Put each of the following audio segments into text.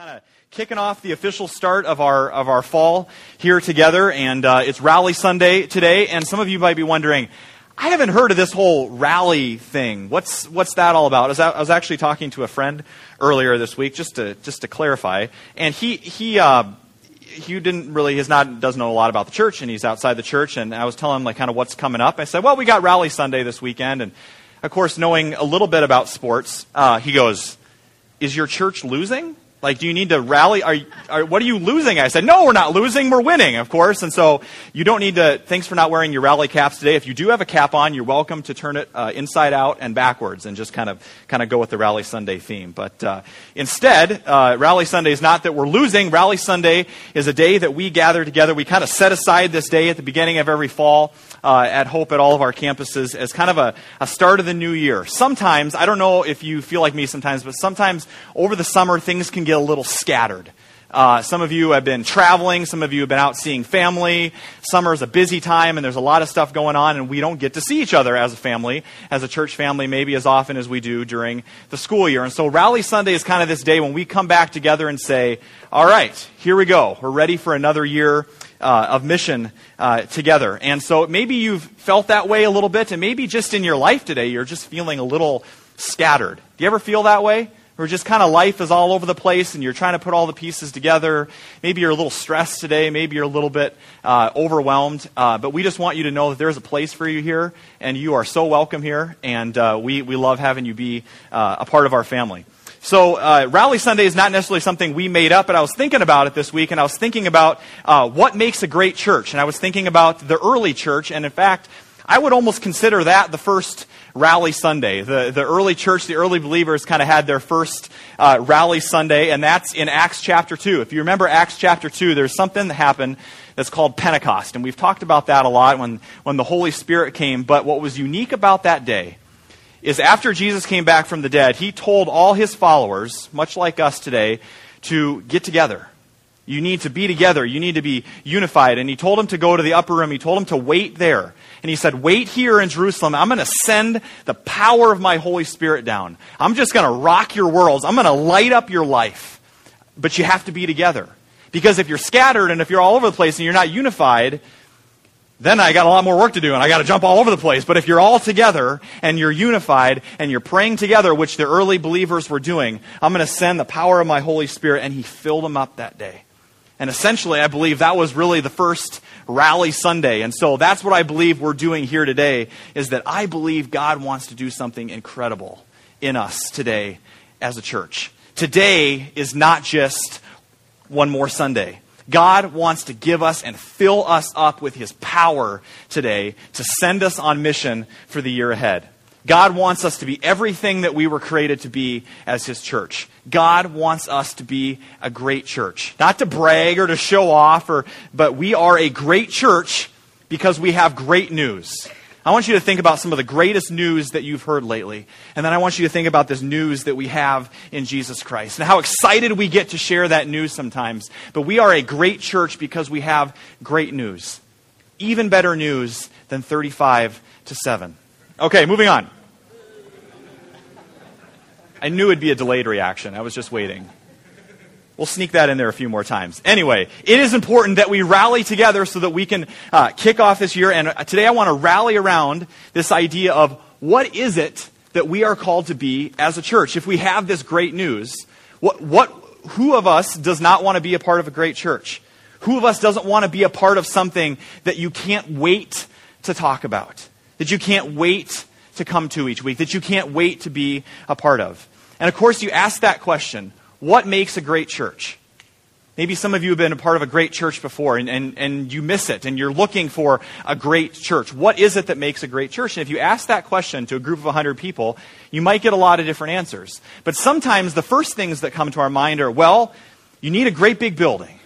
kind of kicking off the official start of our of our fall here together, and uh, it's Rally Sunday today. And some of you might be wondering, I haven't heard of this whole rally thing. What's what's that all about? I was, I was actually talking to a friend earlier this week just to just to clarify, and he he. Uh, he didn't really he's not doesn't know a lot about the church and he's outside the church and I was telling him like kind of what's coming up. I said, well, we got Rally Sunday this weekend, and of course, knowing a little bit about sports, uh, he goes, "Is your church losing?" Like, do you need to rally? Are, are, what are you losing? I said, no, we're not losing. We're winning, of course. And so you don't need to, thanks for not wearing your rally caps today. If you do have a cap on, you're welcome to turn it uh, inside out and backwards and just kind of, kind of go with the Rally Sunday theme. But uh, instead, uh, Rally Sunday is not that we're losing. Rally Sunday is a day that we gather together. We kind of set aside this day at the beginning of every fall uh, at Hope at all of our campuses as kind of a, a start of the new year. Sometimes, I don't know if you feel like me sometimes, but sometimes over the summer things can get a little scattered. Uh, some of you have been traveling. Some of you have been out seeing family. Summer is a busy time, and there's a lot of stuff going on, and we don't get to see each other as a family, as a church family, maybe as often as we do during the school year. And so, Rally Sunday is kind of this day when we come back together and say, All right, here we go. We're ready for another year uh, of mission uh, together. And so maybe you've felt that way a little bit, and maybe just in your life today, you're just feeling a little scattered. Do you ever feel that way? Or just kind of life is all over the place and you're trying to put all the pieces together. Maybe you're a little stressed today. Maybe you're a little bit uh, overwhelmed. Uh, but we just want you to know that there's a place for you here and you are so welcome here. And uh, we, we love having you be uh, a part of our family. So, uh, Rally Sunday is not necessarily something we made up, but I was thinking about it this week, and I was thinking about uh, what makes a great church. And I was thinking about the early church, and in fact, I would almost consider that the first Rally Sunday. The, the early church, the early believers kind of had their first uh, Rally Sunday, and that's in Acts chapter 2. If you remember Acts chapter 2, there's something that happened that's called Pentecost, and we've talked about that a lot when, when the Holy Spirit came. But what was unique about that day is after Jesus came back from the dead, he told all his followers, much like us today, to get together. You need to be together. You need to be unified. And he told them to go to the upper room. He told them to wait there. And he said, Wait here in Jerusalem. I'm going to send the power of my Holy Spirit down. I'm just going to rock your worlds. I'm going to light up your life. But you have to be together. Because if you're scattered and if you're all over the place and you're not unified, then I got a lot more work to do and I got to jump all over the place. But if you're all together and you're unified and you're praying together, which the early believers were doing, I'm going to send the power of my Holy Spirit. And he filled them up that day. And essentially, I believe that was really the first rally Sunday. And so that's what I believe we're doing here today is that I believe God wants to do something incredible in us today as a church. Today is not just one more Sunday. God wants to give us and fill us up with His power today to send us on mission for the year ahead. God wants us to be everything that we were created to be as His church. God wants us to be a great church. Not to brag or to show off, or, but we are a great church because we have great news. I want you to think about some of the greatest news that you've heard lately. And then I want you to think about this news that we have in Jesus Christ and how excited we get to share that news sometimes. But we are a great church because we have great news. Even better news than 35 to 7. Okay, moving on. I knew it'd be a delayed reaction. I was just waiting. We'll sneak that in there a few more times. Anyway, it is important that we rally together so that we can uh, kick off this year. And uh, today I want to rally around this idea of what is it that we are called to be as a church? If we have this great news, what, what, who of us does not want to be a part of a great church? Who of us doesn't want to be a part of something that you can't wait to talk about? That you can't wait to come to each week? That you can't wait to be a part of? And of course, you ask that question what makes a great church? Maybe some of you have been a part of a great church before and, and, and you miss it and you're looking for a great church. What is it that makes a great church? And if you ask that question to a group of 100 people, you might get a lot of different answers. But sometimes the first things that come to our mind are, well, you need a great big building.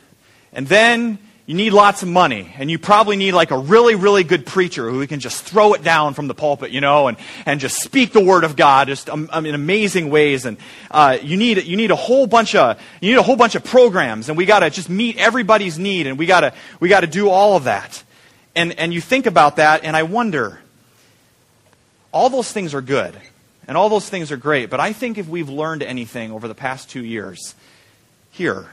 And then you need lots of money, and you probably need like a really, really good preacher who can just throw it down from the pulpit, you know, and, and just speak the word of God just um, um, in amazing ways. And uh, you need you need a whole bunch of you need a whole bunch of programs, and we got to just meet everybody's need, and we got to we got to do all of that. And and you think about that, and I wonder, all those things are good, and all those things are great, but I think if we've learned anything over the past two years here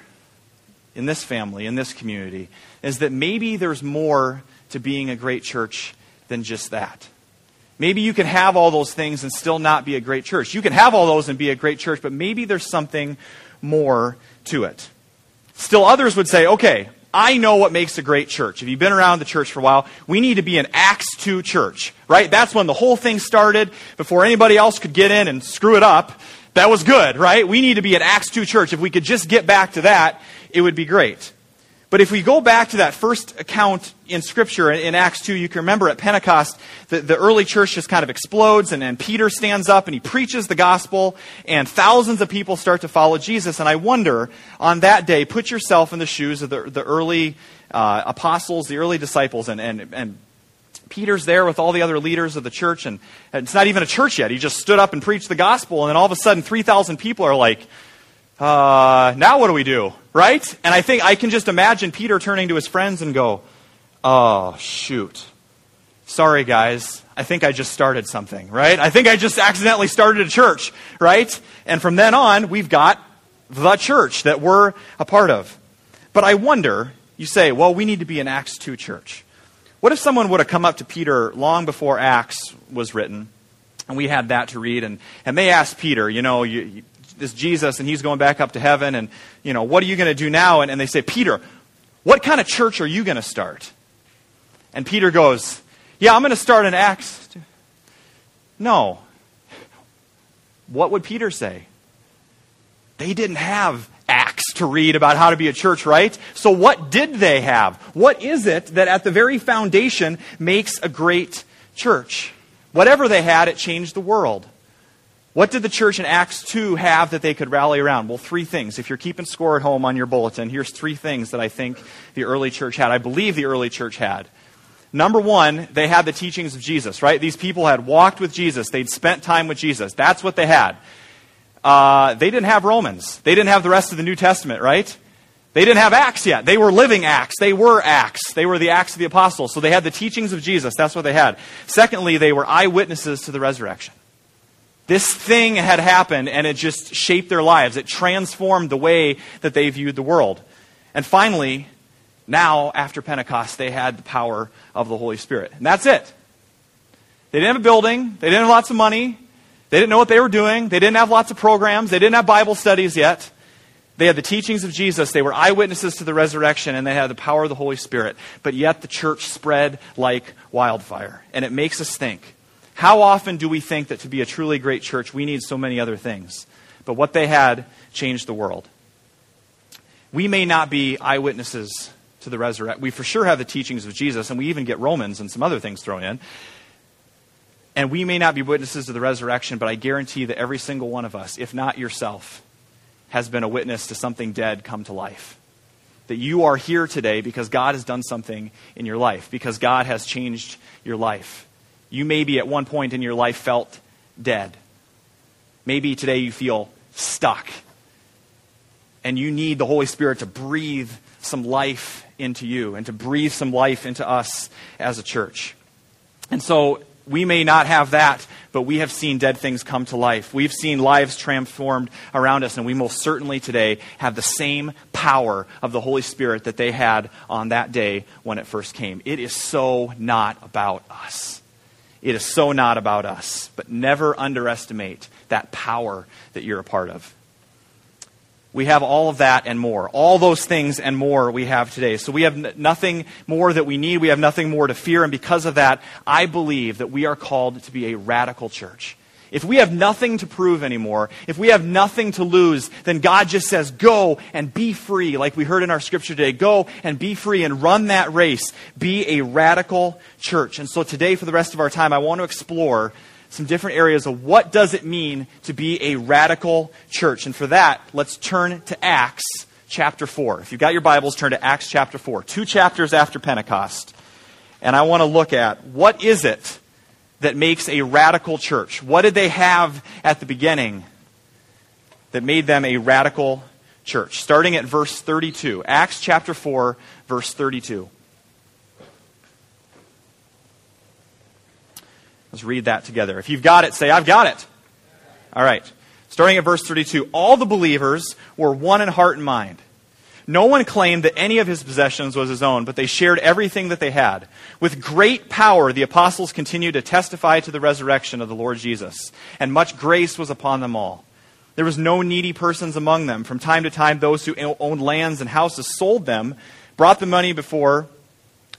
in this family, in this community, is that maybe there's more to being a great church than just that. Maybe you can have all those things and still not be a great church. You can have all those and be a great church, but maybe there's something more to it. Still, others would say, okay, I know what makes a great church. If you've been around the church for a while, we need to be an Acts 2 church, right? That's when the whole thing started before anybody else could get in and screw it up. That was good, right? We need to be an Acts 2 church. If we could just get back to that, it would be great. But if we go back to that first account in Scripture in Acts 2, you can remember at Pentecost, the, the early church just kind of explodes, and, and Peter stands up and he preaches the gospel, and thousands of people start to follow Jesus. And I wonder, on that day, put yourself in the shoes of the, the early uh, apostles, the early disciples, and, and, and Peter's there with all the other leaders of the church, and it's not even a church yet. He just stood up and preached the gospel, and then all of a sudden, 3,000 people are like, uh, now what do we do? Right? And I think I can just imagine Peter turning to his friends and go, oh, shoot. Sorry, guys. I think I just started something, right? I think I just accidentally started a church, right? And from then on, we've got the church that we're a part of. But I wonder, you say, well, we need to be an Acts 2 church. What if someone would have come up to Peter long before Acts was written, and we had that to read, and, and they asked Peter, you know, you, this Jesus and he's going back up to heaven and, you know, what are you going to do now? And, and they say, Peter, what kind of church are you going to start? And Peter goes, yeah, I'm going to start an Acts. No. What would Peter say? They didn't have Acts to read about how to be a church, right? So what did they have? What is it that at the very foundation makes a great church? Whatever they had, it changed the world. What did the church in Acts 2 have that they could rally around? Well, three things. If you're keeping score at home on your bulletin, here's three things that I think the early church had. I believe the early church had. Number one, they had the teachings of Jesus, right? These people had walked with Jesus. They'd spent time with Jesus. That's what they had. Uh, they didn't have Romans. They didn't have the rest of the New Testament, right? They didn't have Acts yet. They were living Acts. They were Acts. They were the Acts of the Apostles. So they had the teachings of Jesus. That's what they had. Secondly, they were eyewitnesses to the resurrection. This thing had happened and it just shaped their lives. It transformed the way that they viewed the world. And finally, now, after Pentecost, they had the power of the Holy Spirit. And that's it. They didn't have a building. They didn't have lots of money. They didn't know what they were doing. They didn't have lots of programs. They didn't have Bible studies yet. They had the teachings of Jesus. They were eyewitnesses to the resurrection, and they had the power of the Holy Spirit. But yet the church spread like wildfire. And it makes us think how often do we think that to be a truly great church, we need so many other things? But what they had changed the world. We may not be eyewitnesses to the resurrection. We for sure have the teachings of Jesus, and we even get Romans and some other things thrown in. And we may not be witnesses to the resurrection, but I guarantee that every single one of us, if not yourself, has been a witness to something dead come to life. That you are here today because God has done something in your life, because God has changed your life. You maybe at one point in your life felt dead. Maybe today you feel stuck. And you need the Holy Spirit to breathe some life into you and to breathe some life into us as a church. And so we may not have that, but we have seen dead things come to life. We've seen lives transformed around us, and we most certainly today have the same power of the Holy Spirit that they had on that day when it first came. It is so not about us. It is so not about us, but never underestimate that power that you're a part of. We have all of that and more. All those things and more we have today. So we have n- nothing more that we need. We have nothing more to fear. And because of that, I believe that we are called to be a radical church. If we have nothing to prove anymore, if we have nothing to lose, then God just says, go and be free, like we heard in our scripture today. Go and be free and run that race. Be a radical church. And so today, for the rest of our time, I want to explore some different areas of what does it mean to be a radical church. And for that, let's turn to Acts chapter 4. If you've got your Bibles, turn to Acts chapter 4. Two chapters after Pentecost. And I want to look at what is it that makes a radical church? What did they have at the beginning that made them a radical church? Starting at verse 32. Acts chapter 4, verse 32. Let's read that together. If you've got it, say, I've got it. All right. Starting at verse 32, all the believers were one in heart and mind. No one claimed that any of his possessions was his own, but they shared everything that they had. With great power, the apostles continued to testify to the resurrection of the Lord Jesus, and much grace was upon them all. There was no needy persons among them. From time to time, those who owned lands and houses sold them, brought the money before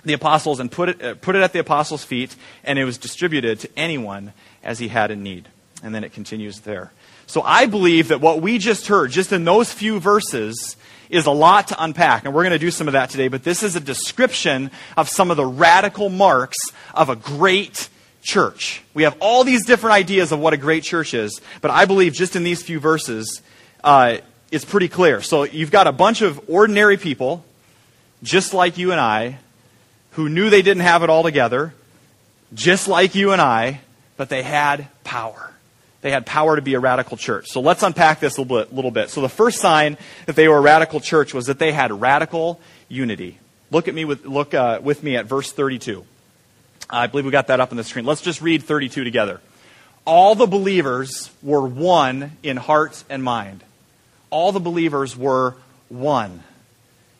the apostles, and put it, uh, put it at the apostles' feet, and it was distributed to anyone as he had in need. And then it continues there. So I believe that what we just heard, just in those few verses, is a lot to unpack. And we're going to do some of that today. But this is a description of some of the radical marks of a great church. We have all these different ideas of what a great church is. But I believe just in these few verses, uh, it's pretty clear. So you've got a bunch of ordinary people, just like you and I, who knew they didn't have it all together, just like you and I, but they had power they had power to be a radical church. So let's unpack this a little bit. Little bit. So the first sign that they were a radical church was that they had radical unity. Look at me with look uh, with me at verse 32. I believe we got that up on the screen. Let's just read 32 together. All the believers were one in heart and mind. All the believers were one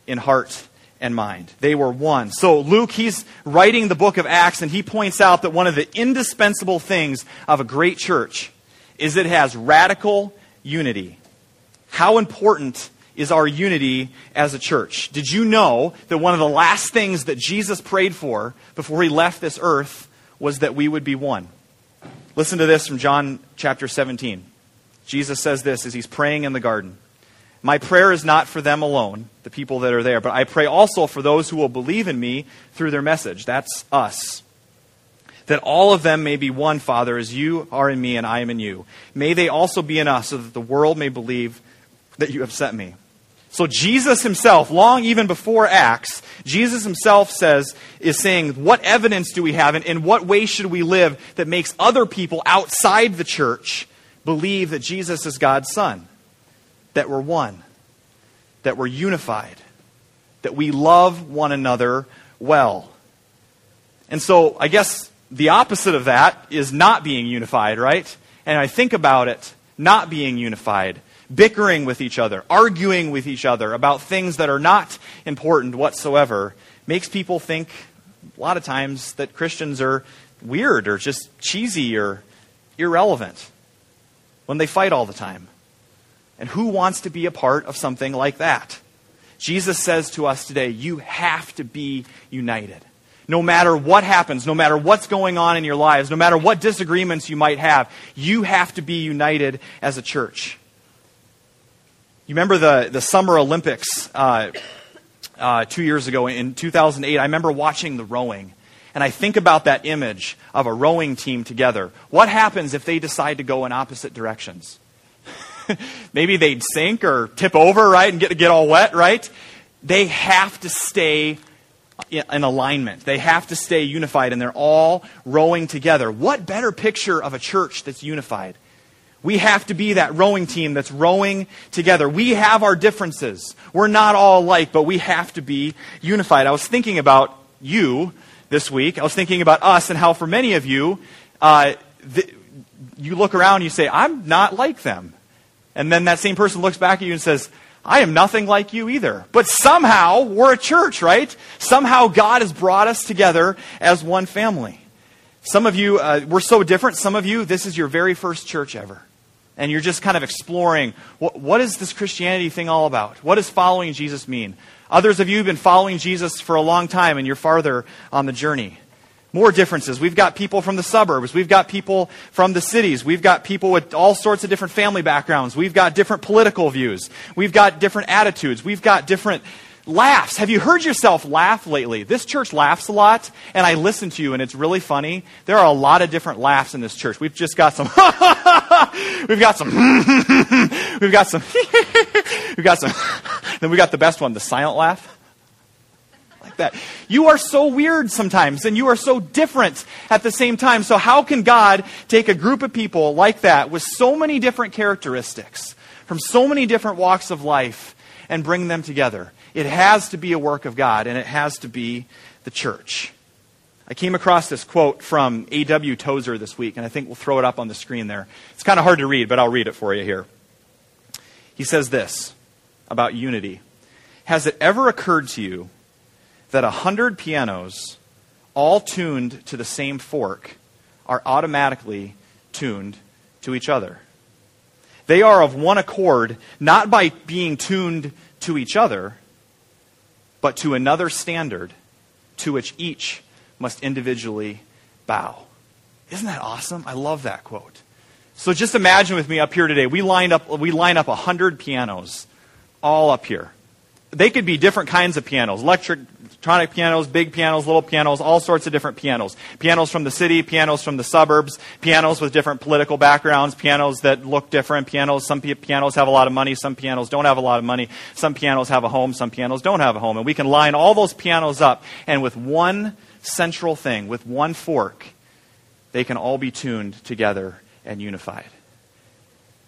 in heart and mind. They were one. So Luke, he's writing the book of Acts, and he points out that one of the indispensable things of a great church is it has radical unity. How important is our unity as a church? Did you know that one of the last things that Jesus prayed for before he left this earth was that we would be one? Listen to this from John chapter 17. Jesus says this as he's praying in the garden. My prayer is not for them alone, the people that are there, but I pray also for those who will believe in me through their message. That's us that all of them may be one, Father, as you are in me and I am in you. May they also be in us, so that the world may believe that you have sent me. So Jesus himself, long even before Acts, Jesus himself says, is saying, what evidence do we have and in what way should we live that makes other people outside the church believe that Jesus is God's son? That we're one, that we're unified, that we love one another well. And so I guess the opposite of that is not being unified, right? And I think about it, not being unified, bickering with each other, arguing with each other about things that are not important whatsoever, makes people think a lot of times that Christians are weird or just cheesy or irrelevant when they fight all the time. And who wants to be a part of something like that? Jesus says to us today, you have to be united no matter what happens, no matter what's going on in your lives, no matter what disagreements you might have, you have to be united as a church. You remember the, the Summer Olympics uh, uh, two years ago in 2008? I remember watching the rowing. And I think about that image of a rowing team together. What happens if they decide to go in opposite directions? Maybe they'd sink or tip over, right, and get, get all wet, right? They have to stay in alignment. They have to stay unified, and they're all rowing together. What better picture of a church that's unified? We have to be that rowing team that's rowing together. We have our differences. We're not all alike, but we have to be unified. I was thinking about you this week. I was thinking about us and how for many of you, uh, you look around and you say, I'm not like them. And then that same person looks back at you and says, I am nothing like you either. But somehow we're a church, right? Somehow God has brought us together as one family. Some of you, uh, we're so different. Some of you, this is your very first church ever. And you're just kind of exploring what, what is this Christianity thing all about? What does following Jesus mean? Others of you have been following Jesus for a long time and you're farther on the journey more differences. We've got people from the suburbs. We've got people from the cities. We've got people with all sorts of different family backgrounds. We've got different political views. We've got different attitudes. We've got different laughs. Have you heard yourself laugh lately? This church laughs a lot, and I listen to you, and it's really funny. There are a lot of different laughs in this church. We've just got some. we've got some. we've got some. we've got some. then we got the best one, the silent laugh like that. You are so weird sometimes, and you are so different at the same time. So, how can God take a group of people like that with so many different characteristics from so many different walks of life and bring them together? It has to be a work of God, and it has to be the church. I came across this quote from A.W. Tozer this week, and I think we'll throw it up on the screen there. It's kind of hard to read, but I'll read it for you here. He says this about unity Has it ever occurred to you that a hundred pianos, all tuned to the same fork, are automatically tuned to each other? They are of one accord, not by being tuned to each other, but to another standard to which each must individually bow. Isn't that awesome? I love that quote. So just imagine with me up here today, we line up, we line up 100 pianos all up here. They could be different kinds of pianos electric, electronic pianos, big pianos, little pianos, all sorts of different pianos. Pianos from the city, pianos from the suburbs, pianos with different political backgrounds, pianos that look different, pianos, some pianos have a lot of money, some pianos don't have a lot of money, some pianos have a home, some pianos don't have a home. And we can line all those pianos up, and with one central thing, with one fork, they can all be tuned together and unified.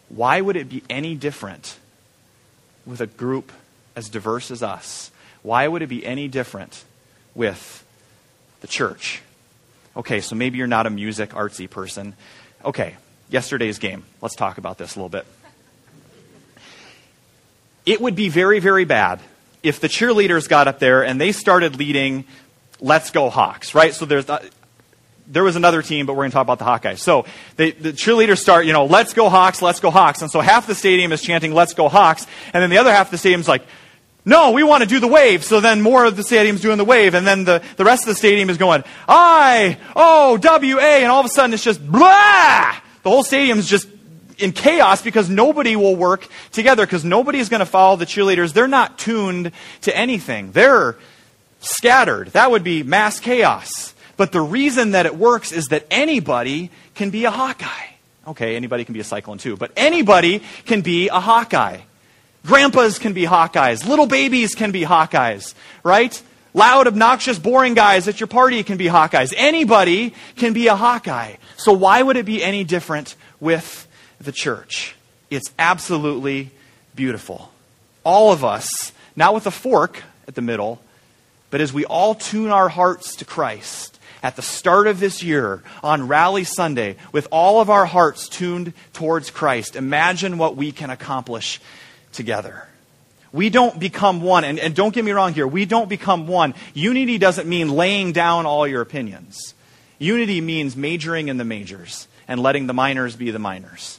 Why would it be any different with a group as diverse as us? Why would it be any different with the church? Okay, so maybe you're not a music artsy person. Okay, yesterday's game. Let's talk about this a little bit. It would be very, very bad if the cheerleaders got up there and they started leading Let's Go Hawks, right? So there's, uh, there was another team, but we're going to talk about the Hawkeyes. So they, the cheerleaders start, you know, let's go Hawks, let's go Hawks. And so half the stadium is chanting, let's go Hawks. And then the other half of the stadium is like, no, we want to do the wave. So then more of the stadium's doing the wave. And then the, the rest of the stadium is going, I, O, W, A. And all of a sudden it's just blah! The whole stadium's just in chaos because nobody will work together because nobody is going to follow the cheerleaders. They're not tuned to anything. They're scattered. That would be mass chaos. But the reason that it works is that anybody can be a Hawkeye. Okay, anybody can be a Cyclone too, but anybody can be a Hawkeye. Grandpas can be Hawkeyes. Little babies can be Hawkeyes, right? Loud, obnoxious, boring guys at your party can be Hawkeyes. Anybody can be a Hawkeye. So why would it be any different with the church? It's absolutely beautiful. All of us, not with a fork at the middle, but as we all tune our hearts to Christ at the start of this year on Rally Sunday, with all of our hearts tuned towards Christ, imagine what we can accomplish together. We don't become one, and, and don't get me wrong here, we don't become one. Unity doesn't mean laying down all your opinions. Unity means majoring in the majors and letting the minors be the minors.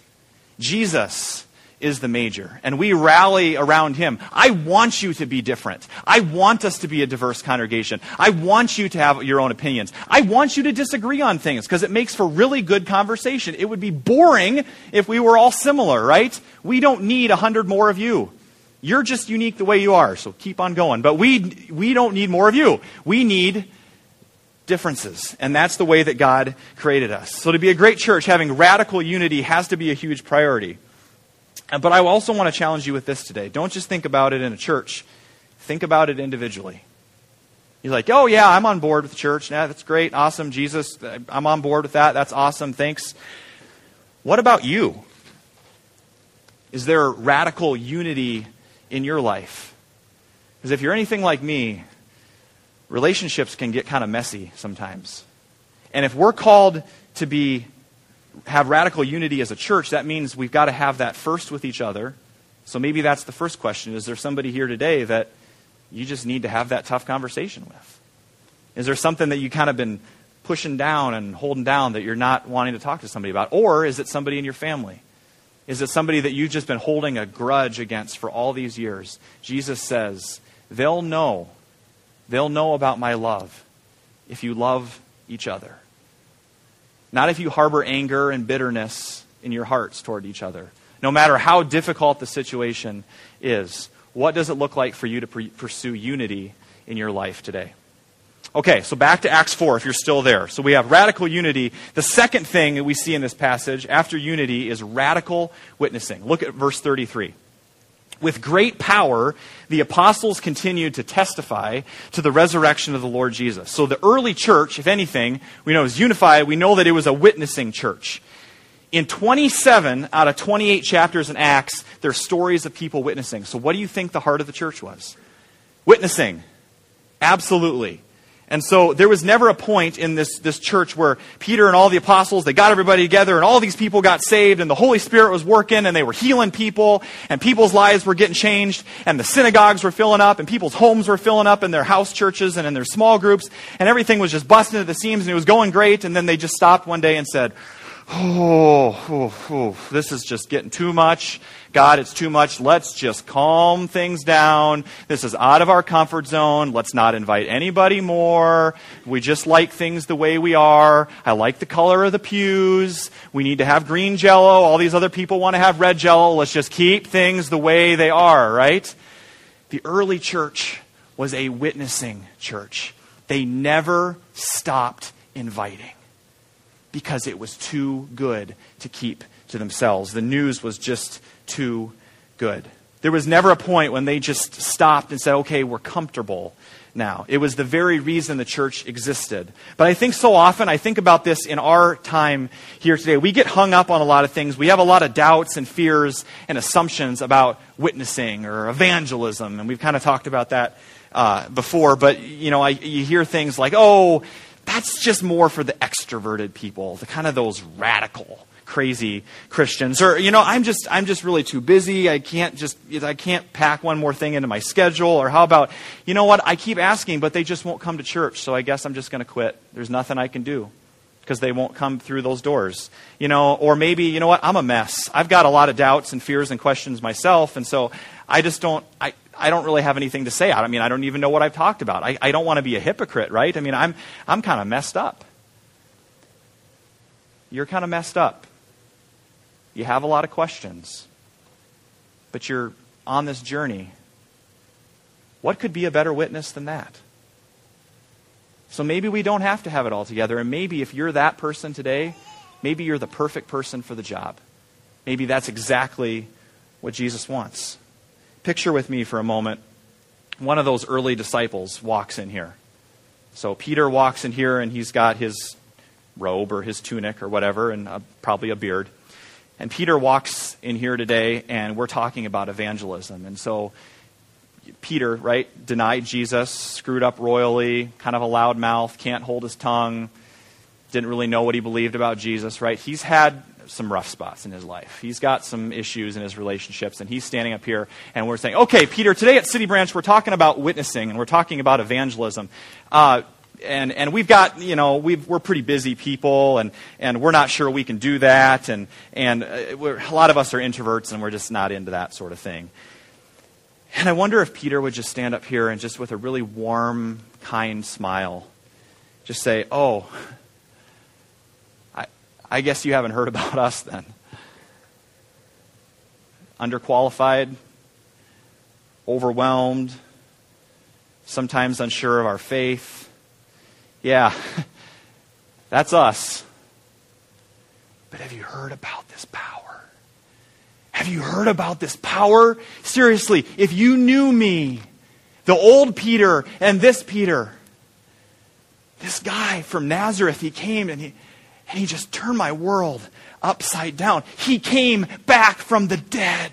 Jesus is the major, and we rally around him. I want you to be different. I want us to be a diverse congregation. I want you to have your own opinions. I want you to disagree on things because it makes for really good conversation. It would be boring if we were all similar, right? We don't need a hundred more of you. You're just unique the way you are, so keep on going. But we, we don't need more of you. We need differences. And that's the way that God created us. So to be a great church, having radical unity has to be a huge priority. Uh, but I also want to challenge you with this today. Don't just think about it in a church, think about it individually. You're like, oh, yeah, I'm on board with the church. Yeah, that's great. Awesome. Jesus, I'm on board with that. That's awesome. Thanks. What about you? Is there radical unity in your life? Because if you're anything like me, relationships can get kind of messy sometimes. And if we're called to be have radical unity as a church, that means we've got to have that first with each other. So maybe that's the first question. Is there somebody here today that you just need to have that tough conversation with? Is there something that you kind of been pushing down and holding down that you're not wanting to talk to somebody about? Or is it somebody in your family? Is it somebody that you've just been holding a grudge against for all these years? Jesus says, they'll know. They'll know about my love if you love each other. Not if you harbor anger and bitterness in your hearts toward each other. No matter how difficult the situation is, what does it look like for you to pre- pursue unity in your life today? Okay, so back to Acts 4 if you're still there. So we have radical unity. The second thing that we see in this passage after unity is radical witnessing. Look at verse 33. With great power, the apostles continued to testify to the resurrection of the Lord Jesus. So the early church, if anything, we know is unified. We know that it was a witnessing church. In 27 out of 28 chapters in Acts, there are stories of people witnessing. So what do you think the heart of the church was? Witnessing. Absolutely. And so there was never a point in this, this church where Peter and all the apostles, they got everybody together and all these people got saved and the Holy Spirit was working and they were healing people and people's lives were getting changed and the synagogues were filling up and people's homes were filling up in their house churches and in their small groups and everything was just busting at the seams and it was going great. And then they just stopped one day and said, oh, oh, oh, this is just getting too much. God, it's too much. Let's just calm things down. This is out of our comfort zone. Let's not invite anybody more. We just like things the way we are. I like the color of the pews. We need to have green jello. All these other people want to have red jello. Let's just keep things the way they are, right? The early church was a witnessing church. They never stopped inviting because it was too good to keep to themselves. The news was just too good. There was never a point when they just stopped and said, okay, we're comfortable now. It was the very reason the church existed. But I think so often, I think about this in our time here today. We get hung up on a lot of things. We have a lot of doubts and fears and assumptions about witnessing or evangelism. And we've kind of talked about that uh, before. But, you know, I, you hear things like, oh, that's just more for the extroverted people, the kind of those radical, crazy Christians. Or, you know, I'm just, I'm just really too busy. I can't just, I can't pack one more thing into my schedule. Or how about, you know what, I keep asking, but they just won't come to church, so I guess I'm just going to quit. There's nothing I can do because they won't come through those doors. You know, or maybe, you know what, I'm a mess. I've got a lot of doubts and fears and questions myself, and so I just don't, I, I don't really have anything to say. I mean, I don't even know what I've talked about. I, I don't want to be a hypocrite, right? I mean, I'm, I'm kind of messed up. You're kind of messed up. You have a lot of questions, but you're on this journey. What could be a better witness than that? So maybe we don't have to have it all together. And maybe if you're that person today, maybe you're the perfect person for the job. Maybe that's exactly what Jesus wants. Picture with me for a moment one of those early disciples walks in here. So Peter walks in here and he's got his robe or his tunic or whatever and a, probably a beard. And Peter walks in here today and we're talking about evangelism. And so Peter, right, denied Jesus, screwed up royally, kind of a loud mouth, can't hold his tongue, didn't really know what he believed about Jesus, right? He's had some rough spots in his life. He's got some issues in his relationships, and he's standing up here, and we're saying, okay, Peter, today at City Branch, we're talking about witnessing, and we're talking about evangelism. Uh, and, and we've got, you know, we are pretty busy people, and, and we're not sure we can do that, and, and uh, a lot of us are introverts, and we're just not into that sort of thing. And I wonder if Peter would just stand up here and just with a really warm, kind smile, just say, oh, I guess you haven't heard about us then. Underqualified, overwhelmed, sometimes unsure of our faith. Yeah, that's us. But have you heard about this power? Have you heard about this power? Seriously, if you knew me, the old Peter and this Peter, this guy from Nazareth, he came and he, and he just turned my world upside down. He came back from the dead.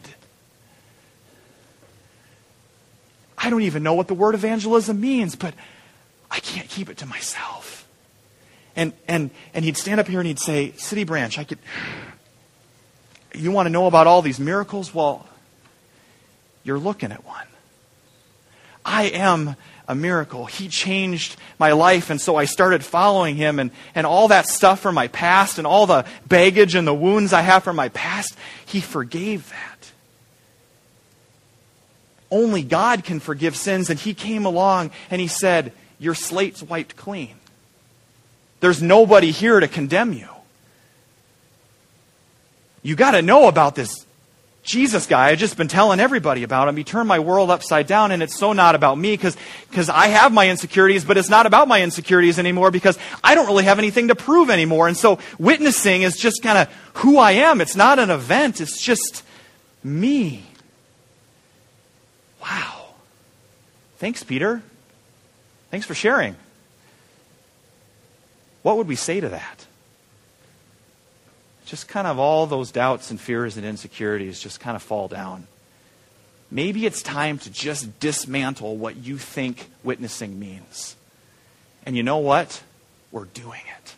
I don't even know what the word evangelism means, but I can't keep it to myself. And, and, and he'd stand up here and he'd say, City Branch, I could. You want to know about all these miracles? Well, you're looking at one. I am a miracle. He changed my life, and so I started following him, and, and all that stuff from my past, and all the baggage and the wounds I have from my past, he forgave that. Only God can forgive sins, and he came along and he said, Your slate's wiped clean. There's nobody here to condemn you. You got to know about this Jesus guy, I've just been telling everybody about him. He turned my world upside down, and it's so not about me because I have my insecurities, but it's not about my insecurities anymore because I don't really have anything to prove anymore. And so witnessing is just kind of who I am. It's not an event, it's just me. Wow. Thanks, Peter. Thanks for sharing. What would we say to that? Just kind of all those doubts and fears and insecurities just kind of fall down. Maybe it's time to just dismantle what you think witnessing means And you know what? We're doing it.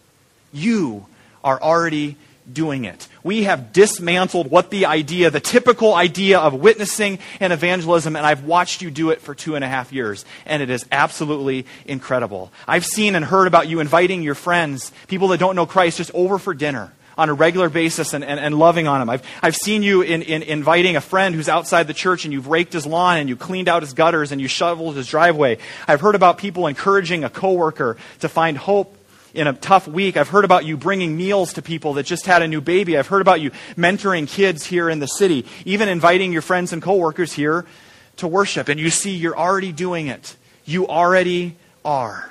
You are already doing it. We have dismantled what the idea, the typical idea of witnessing and evangelism, and I've watched you do it for two and a half years, and it is absolutely incredible. I've seen and heard about you inviting your friends, people that don't know Christ, just over for dinner on a regular basis and, and, and loving on them. I've, I've seen you in, in inviting a friend who's outside the church and you've raked his lawn and you cleaned out his gutters and you shoveled his driveway. I've heard about people encouraging a coworker to find hope in a tough week. I've heard about you bringing meals to people that just had a new baby. I've heard about you mentoring kids here in the city, even inviting your friends and coworkers here to worship. And you see, you're already doing it. You already are.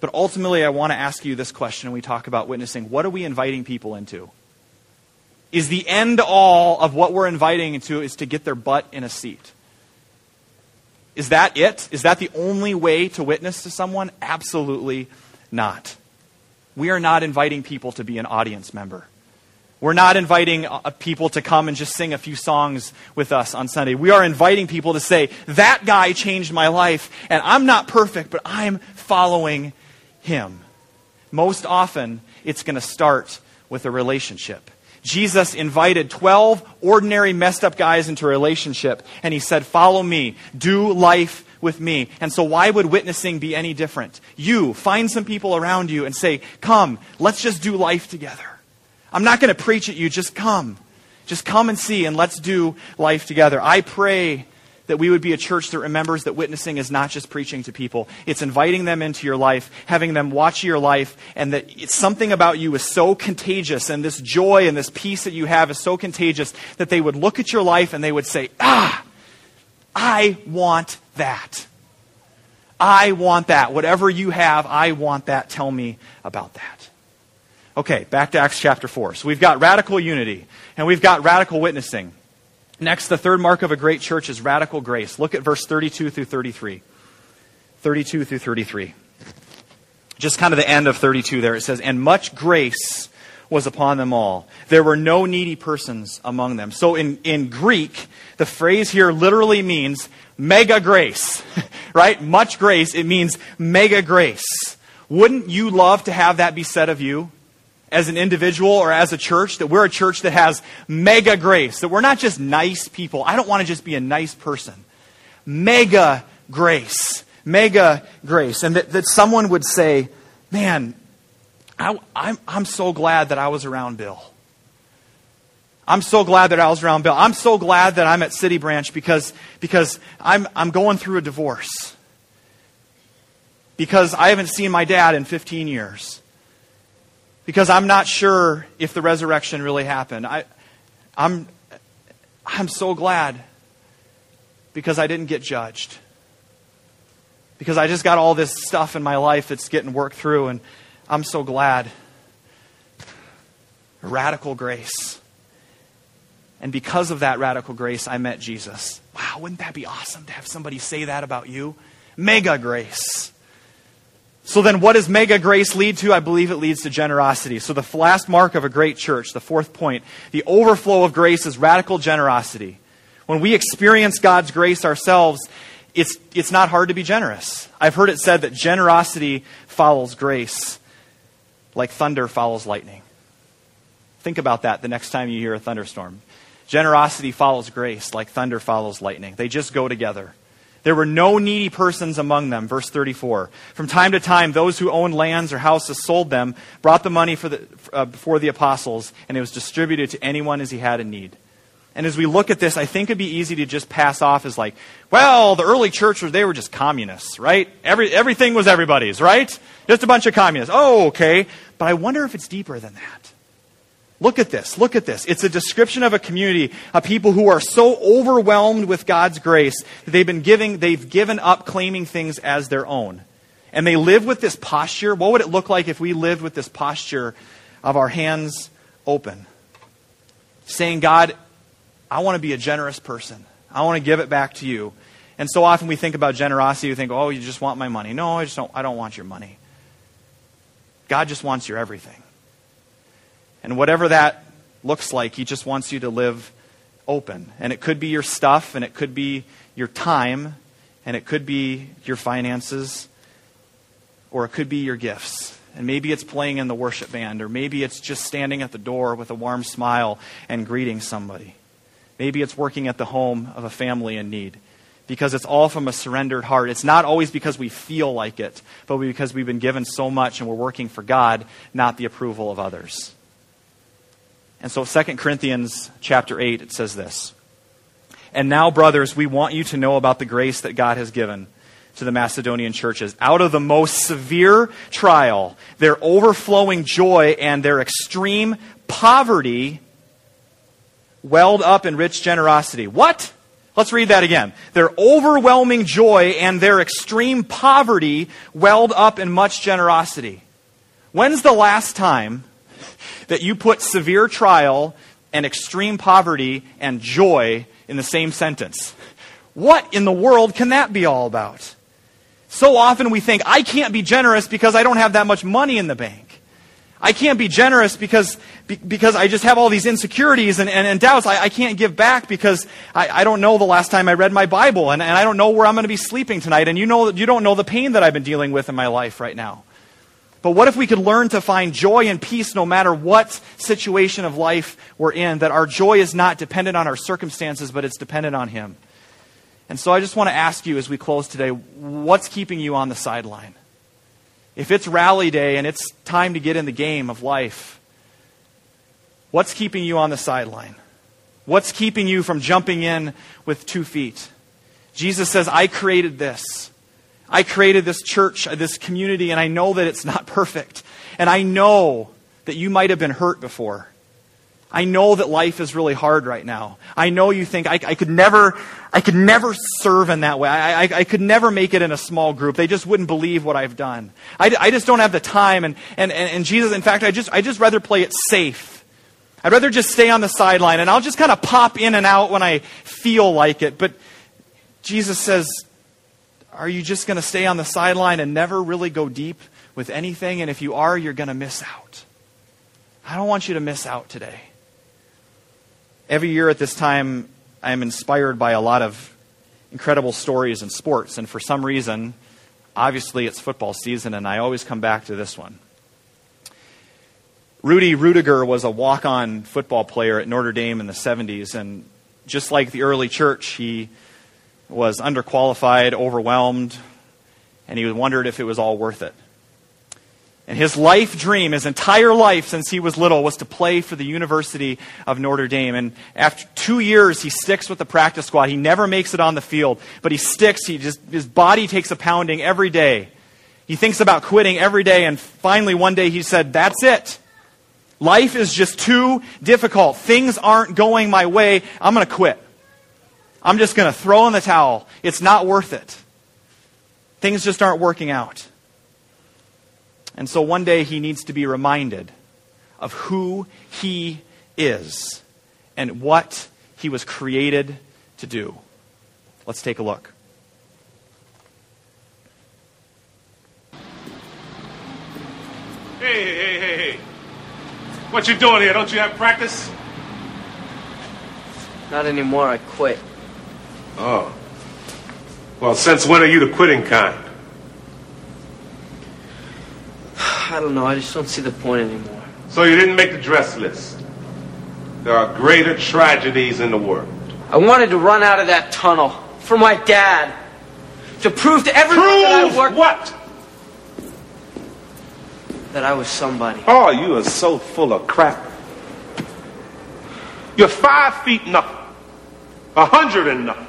But ultimately, I want to ask you this question when we talk about witnessing. What are we inviting people into? Is the end all of what we're inviting into is to get their butt in a seat? Is that it? Is that the only way to witness to someone? Absolutely not. We are not inviting people to be an audience member. We're not inviting uh, people to come and just sing a few songs with us on Sunday. We are inviting people to say, That guy changed my life, and I'm not perfect, but I'm following him. Most often, it's going to start with a relationship. Jesus invited 12 ordinary, messed up guys into a relationship, and he said, Follow me, do life with me. And so, why would witnessing be any different? You find some people around you and say, Come, let's just do life together. I'm not going to preach at you, just come. Just come and see, and let's do life together. I pray that we would be a church that remembers that witnessing is not just preaching to people. It's inviting them into your life, having them watch your life, and that something about you is so contagious, and this joy and this peace that you have is so contagious that they would look at your life and they would say, Ah, I want that. I want that. Whatever you have, I want that. Tell me about that. Okay, back to Acts chapter 4. So we've got radical unity and we've got radical witnessing. Next, the third mark of a great church is radical grace. Look at verse 32 through 33. 32 through 33. Just kind of the end of 32 there. It says, And much grace was upon them all. There were no needy persons among them. So in, in Greek, the phrase here literally means mega grace, right? Much grace. It means mega grace. Wouldn't you love to have that be said of you as an individual or as a church? That we're a church that has mega grace. That we're not just nice people. I don't want to just be a nice person. Mega grace. Mega grace. And that, that someone would say, man, I, am I'm, I'm so glad that I was around Bill. I'm so glad that I was around Bill. I'm so glad that I'm at City Branch because, because I'm, I'm going through a divorce. Because I haven't seen my dad in 15 years. Because I'm not sure if the resurrection really happened. I, I'm, I'm so glad because I didn't get judged. Because I just got all this stuff in my life that's getting worked through, and I'm so glad. Radical grace. And because of that radical grace, I met Jesus. Wow, wouldn't that be awesome to have somebody say that about you? Mega grace. So then, what does mega grace lead to? I believe it leads to generosity. So, the last mark of a great church, the fourth point, the overflow of grace is radical generosity. When we experience God's grace ourselves, it's, it's not hard to be generous. I've heard it said that generosity follows grace like thunder follows lightning. Think about that the next time you hear a thunderstorm. Generosity follows grace like thunder follows lightning. They just go together. There were no needy persons among them. Verse 34. From time to time, those who owned lands or houses sold them, brought the money for the, uh, before the apostles, and it was distributed to anyone as he had a need. And as we look at this, I think it'd be easy to just pass off as like, well, the early church, they were just communists, right? Every, everything was everybody's, right? Just a bunch of communists. Oh, okay. But I wonder if it's deeper than that. Look at this. Look at this. It's a description of a community of people who are so overwhelmed with God's grace that they've been giving, they've given up claiming things as their own. And they live with this posture. What would it look like if we lived with this posture of our hands open? Saying, God, I want to be a generous person. I want to give it back to you. And so often we think about generosity, we think, oh, you just want my money. No, I just don't, I don't want your money. God just wants your everything. And whatever that looks like, He just wants you to live open. And it could be your stuff, and it could be your time, and it could be your finances. or it could be your gifts. And maybe it's playing in the worship band, or maybe it's just standing at the door with a warm smile and greeting somebody. Maybe it's working at the home of a family in need. Because it's all from a surrendered heart. It's not always because we feel like it, but because we've been given so much and we're working for God, not the approval of others. And so 2 Corinthians chapter 8 it says this. And now brothers, we want you to know about the grace that God has given to the Macedonian churches. Out of the most severe trial, their overflowing joy and their extreme poverty welled up in rich generosity. What? Let's read that again. Their overwhelming joy and their extreme poverty welled up in much generosity. When's the last time that you put severe trial and extreme poverty and joy in the same sentence? What in the world can that be all about? So often we think, I can't be generous because I don't have that much money in the bank. I can't be generous because, because I just have all these insecurities and, and, and doubts. I, I, can't give back because I, I, don't know the last time I read my Bible and, and I don't know where I'm going to be sleeping tonight. And you, know, you don't know the pain that I've been dealing with in my life right now. But what if we could learn to find joy and peace no matter what situation of life we're in? That our joy is not dependent on our circumstances, but it's dependent on Him. And so I just want to ask you as we close today what's keeping you on the sideline? If it's rally day and it's time to get in the game of life, what's keeping you on the sideline? What's keeping you from jumping in with two feet? Jesus says, I created this. I created this church, uh, this community, and I know that it's not perfect. And I know that you might have been hurt before. I know that life is really hard right now. I know you think I, I could never, I could never serve in that way. I, I, I, could never make it in a small group. They just wouldn't believe what I've done. I, I just don't have the time. And, and, and Jesus, in fact, I just, I just rather play it safe. I'd rather just stay on the sideline and I'll just kind of pop in and out when I feel like it. But Jesus says, are you just going to stay on the sideline and never really go deep with anything? And if you are, you're going to miss out. I don't want you to miss out today. Every year at this time, I am inspired by a lot of incredible stories in sports, and for some reason, obviously it's football season, and I always come back to this one. Rudy Ruettiger was a walk on football player at Notre Dame in the 70s, and just like the early church, he was underqualified, overwhelmed, and he wondered if it was all worth it. And his life dream, his entire life since he was little, was to play for the University of Notre Dame. And after two years, he sticks with the practice squad. He never makes it on the field, but he sticks. He just, his body takes a pounding every day. He thinks about quitting every day. And finally, one day, he said, That's it. Life is just too difficult. Things aren't going my way. I'm going to quit. I'm just going to throw in the towel. It's not worth it. Things just aren't working out. And so one day he needs to be reminded of who he is and what he was created to do. Let's take a look. Hey, hey, hey, hey. What you doing here? Don't you have practice? Not anymore. I quit. Oh. Well, since when are you the quitting kind? I don't know. I just don't see the point anymore. So you didn't make the dress list. There are greater tragedies in the world. I wanted to run out of that tunnel for my dad. To prove to everyone prove that I worked. what? That I was somebody. Oh, you are so full of crap. You're five feet nothing. A hundred and nothing.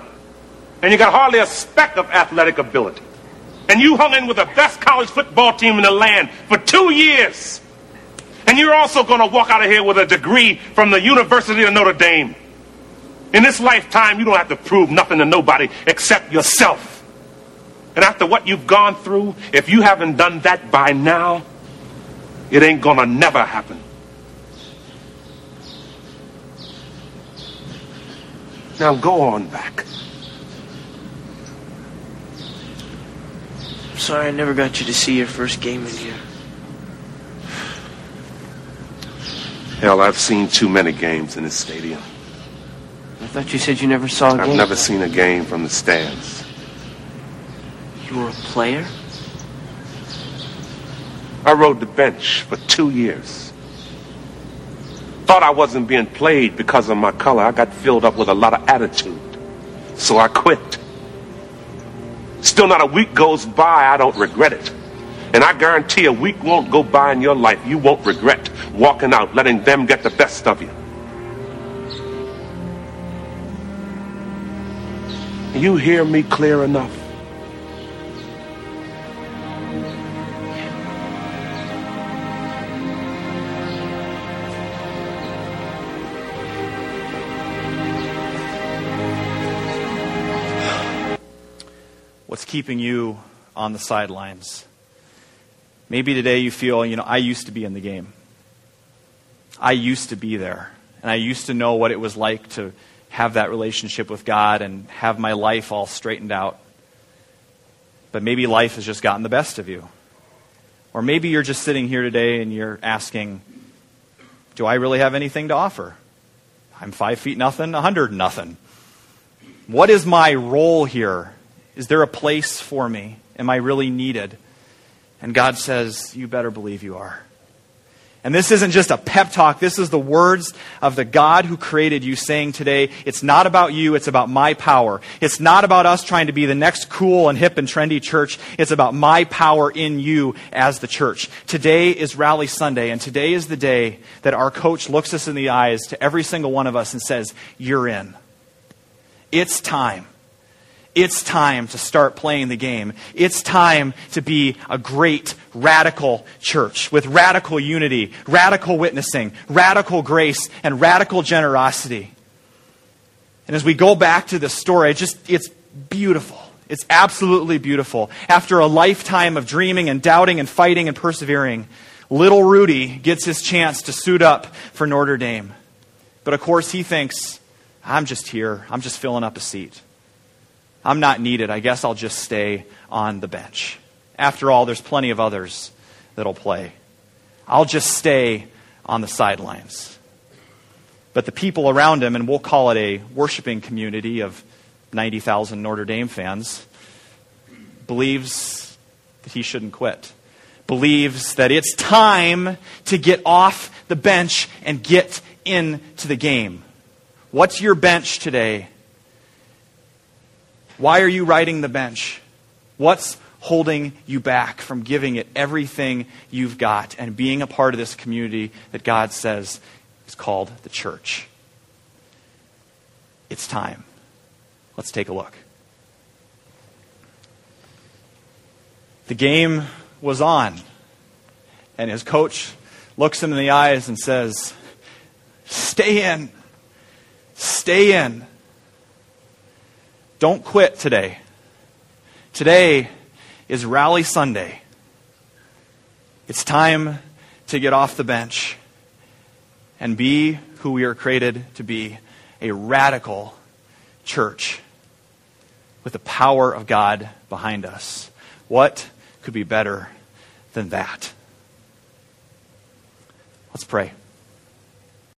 And you got hardly a speck of athletic ability and you hung in with the best college football team in the land for two years. And you're also going to walk out of here with a degree from the University of Notre Dame. In this lifetime, you don't have to prove nothing to nobody except yourself. And after what you've gone through, if you haven't done that by now, it ain't going to never happen. Now go on back. Sorry I never got you to see your first game in here. Hell, I've seen too many games in this stadium. I thought you said you never saw a I've game. I've never seen a game from the stands. You were a player? I rode the bench for two years. Thought I wasn't being played because of my color. I got filled up with a lot of attitude. So I quit. Still not a week goes by, I don't regret it. And I guarantee a week won't go by in your life you won't regret walking out, letting them get the best of you. You hear me clear enough? Keeping you on the sidelines? Maybe today you feel, you know, I used to be in the game. I used to be there. And I used to know what it was like to have that relationship with God and have my life all straightened out. But maybe life has just gotten the best of you. Or maybe you're just sitting here today and you're asking, Do I really have anything to offer? I'm five feet nothing, a hundred nothing. What is my role here? Is there a place for me? Am I really needed? And God says, You better believe you are. And this isn't just a pep talk. This is the words of the God who created you saying today, it's not about you, it's about my power. It's not about us trying to be the next cool and hip and trendy church. It's about my power in you as the church. Today is Rally Sunday, and today is the day that our coach looks us in the eyes to every single one of us and says, You're in. It's time. It's time to start playing the game. It's time to be a great radical church with radical unity, radical witnessing, radical grace, and radical generosity. And as we go back to this story, it's just it's beautiful. It's absolutely beautiful. After a lifetime of dreaming and doubting and fighting and persevering, little Rudy gets his chance to suit up for Notre Dame. But of course, he thinks, I'm just here. I'm just filling up a seat. I'm not needed. I guess I'll just stay on the bench. After all, there's plenty of others that'll play. I'll just stay on the sidelines. But the people around him, and we'll call it a worshiping community of 90,000 Notre Dame fans, believes that he shouldn't quit. Believes that it's time to get off the bench and get into the game. What's your bench today? Why are you riding the bench? What's holding you back from giving it everything you've got and being a part of this community that God says is called the church? It's time. Let's take a look. The game was on, and his coach looks him in the eyes and says, Stay in. Stay in. Don't quit today. Today is Rally Sunday. It's time to get off the bench and be who we are created to be a radical church with the power of God behind us. What could be better than that? Let's pray.